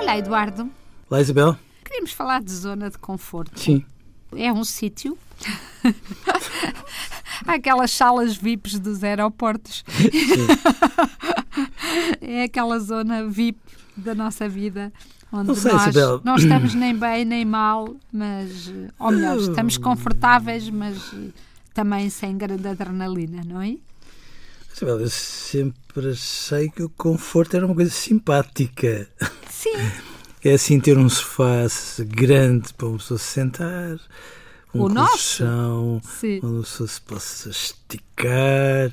Olá, Eduardo. Olá, Isabel. Queríamos falar de zona de conforto. Sim. É um sítio. Aquelas salas VIPs dos aeroportos. é aquela zona VIP da nossa vida onde não sei, nós Isabel. não estamos nem bem nem mal, mas eh, ou melhor, estamos confortáveis, mas eh, também sem grande adrenalina, não é? Isabel, eu sempre achei que o conforto era uma coisa simpática. Sim, É assim ter um sofá grande para uma pessoa se sentar, um O colchão onde a pessoa se possa esticar,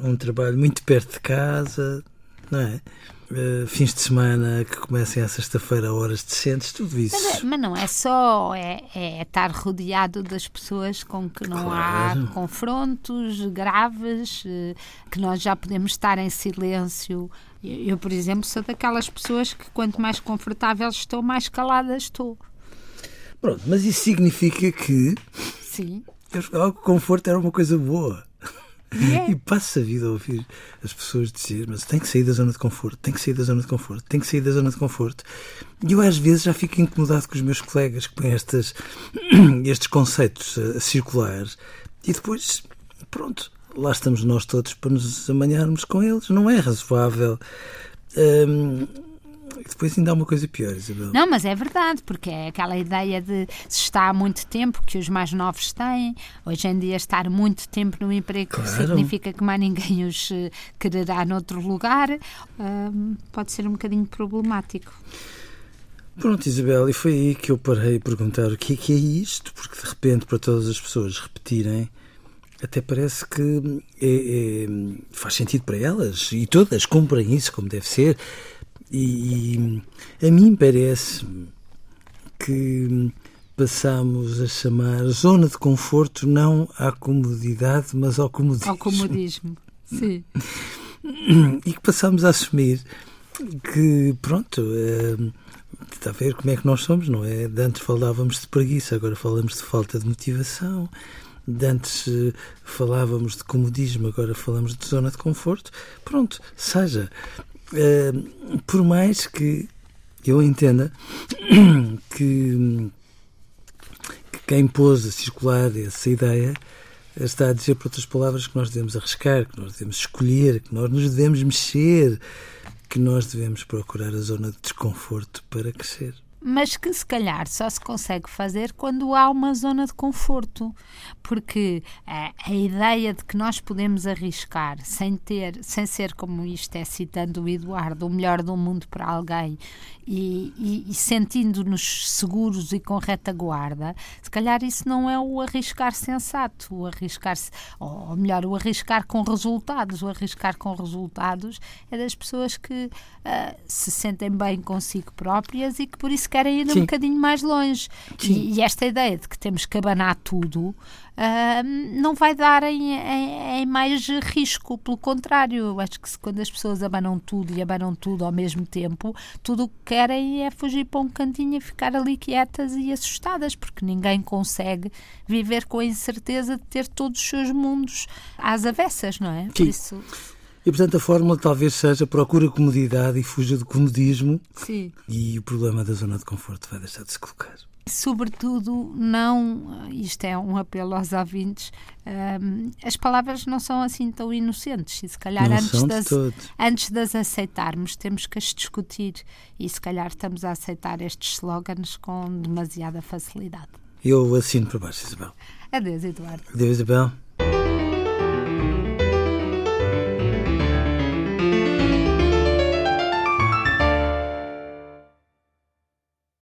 um trabalho muito perto de casa, não é? Eh, fins de semana que comecem à sexta-feira horas decentes, tudo isso. Mas, é- mas não é só, é, é estar rodeado das pessoas com que não Claro. há confrontos graves, eh, que nós já podemos estar em silêncio. Eu, eu, por exemplo, sou daquelas pessoas que quanto mais confortável estou, mais calada estou. Pronto, mas isso significa que Sim. eu o conforto era uma coisa boa. E é. E passo a vida a ouvir as pessoas dizer, mas tem que sair da zona de conforto, tem que sair da zona de conforto, tem que sair da zona de conforto. E eu às vezes já fico incomodado com os meus colegas que põem estas, estes conceitos a, a circular e depois, pronto, lá estamos nós todos para nos amanharmos com eles. Não é razoável. Hum, depois ainda há uma coisa pior, Isabel. Não, mas é verdade, porque é aquela ideia de se está há muito tempo que os mais novos têm. Hoje em dia, estar muito tempo no emprego Claro. significa que mais ninguém os eh, quererá noutro lugar. Ahm, pode ser um bocadinho problemático. Pronto, Isabel, e foi aí que eu parei a perguntar o que é que é isto, porque de repente, para todas as pessoas repetirem, até parece que é- é- faz sentido para elas e todas cumprem isso como deve ser. E, a mim parece que passamos a chamar zona de conforto não à comodidade, mas ao comodismo. Ao comodismo. Sim. E que passamos a assumir que, pronto, eh, está a ver como é que nós somos, não é? De antes falávamos de preguiça, agora falamos de falta de motivação. De antes eh, falávamos de comodismo, agora falamos de zona de conforto. Pronto, seja. Eh, por mais que eu entenda que, que quem pôs a circular essa ideia está a dizer, por outras palavras, que nós devemos arriscar, que nós devemos escolher, que nós nos devemos mexer, que nós devemos procurar a zona de desconforto para crescer. Mas que se calhar só se consegue fazer quando há uma zona de conforto. Porque eh, a ideia de que nós podemos arriscar sem ter, sem ser como isto é citando o Eduardo, o melhor do mundo para alguém e, e- e sentindo-nos seguros e com retaguarda, se calhar isso não é o arriscar sensato, o arriscar-se, ou ou melhor, o arriscar com resultados. O arriscar com resultados é das pessoas que ah, se sentem bem consigo próprias e que por isso querem ir um Sim. bocadinho mais longe. E, e esta ideia de que temos que abanar tudo ah, não vai dar em, em- em mais risco. Pelo contrário, eu acho que se, quando as pessoas abanam tudo e abanam tudo ao mesmo tempo, tudo o que querem é fugir para um cantinho e ficar ali quietas e assustadas, porque ninguém consegue viver com a incerteza de ter todos os seus mundos às avessas, não é? Por Sim. isso, E, portanto, a fórmula talvez seja procura comodidade e fuja do comodismo sim. e o problema da zona de conforto vai deixar de se colocar. Sobretudo, não, isto é um apelo aos ouvintes, hum, as palavras não são assim tão inocentes e se calhar Não antes, das, antes de as aceitarmos temos que as discutir e se calhar estamos a aceitar estes slogans com demasiada facilidade. Eu assino para baixo, Isabel. Adeus, Eduardo. Adeus, Isabel.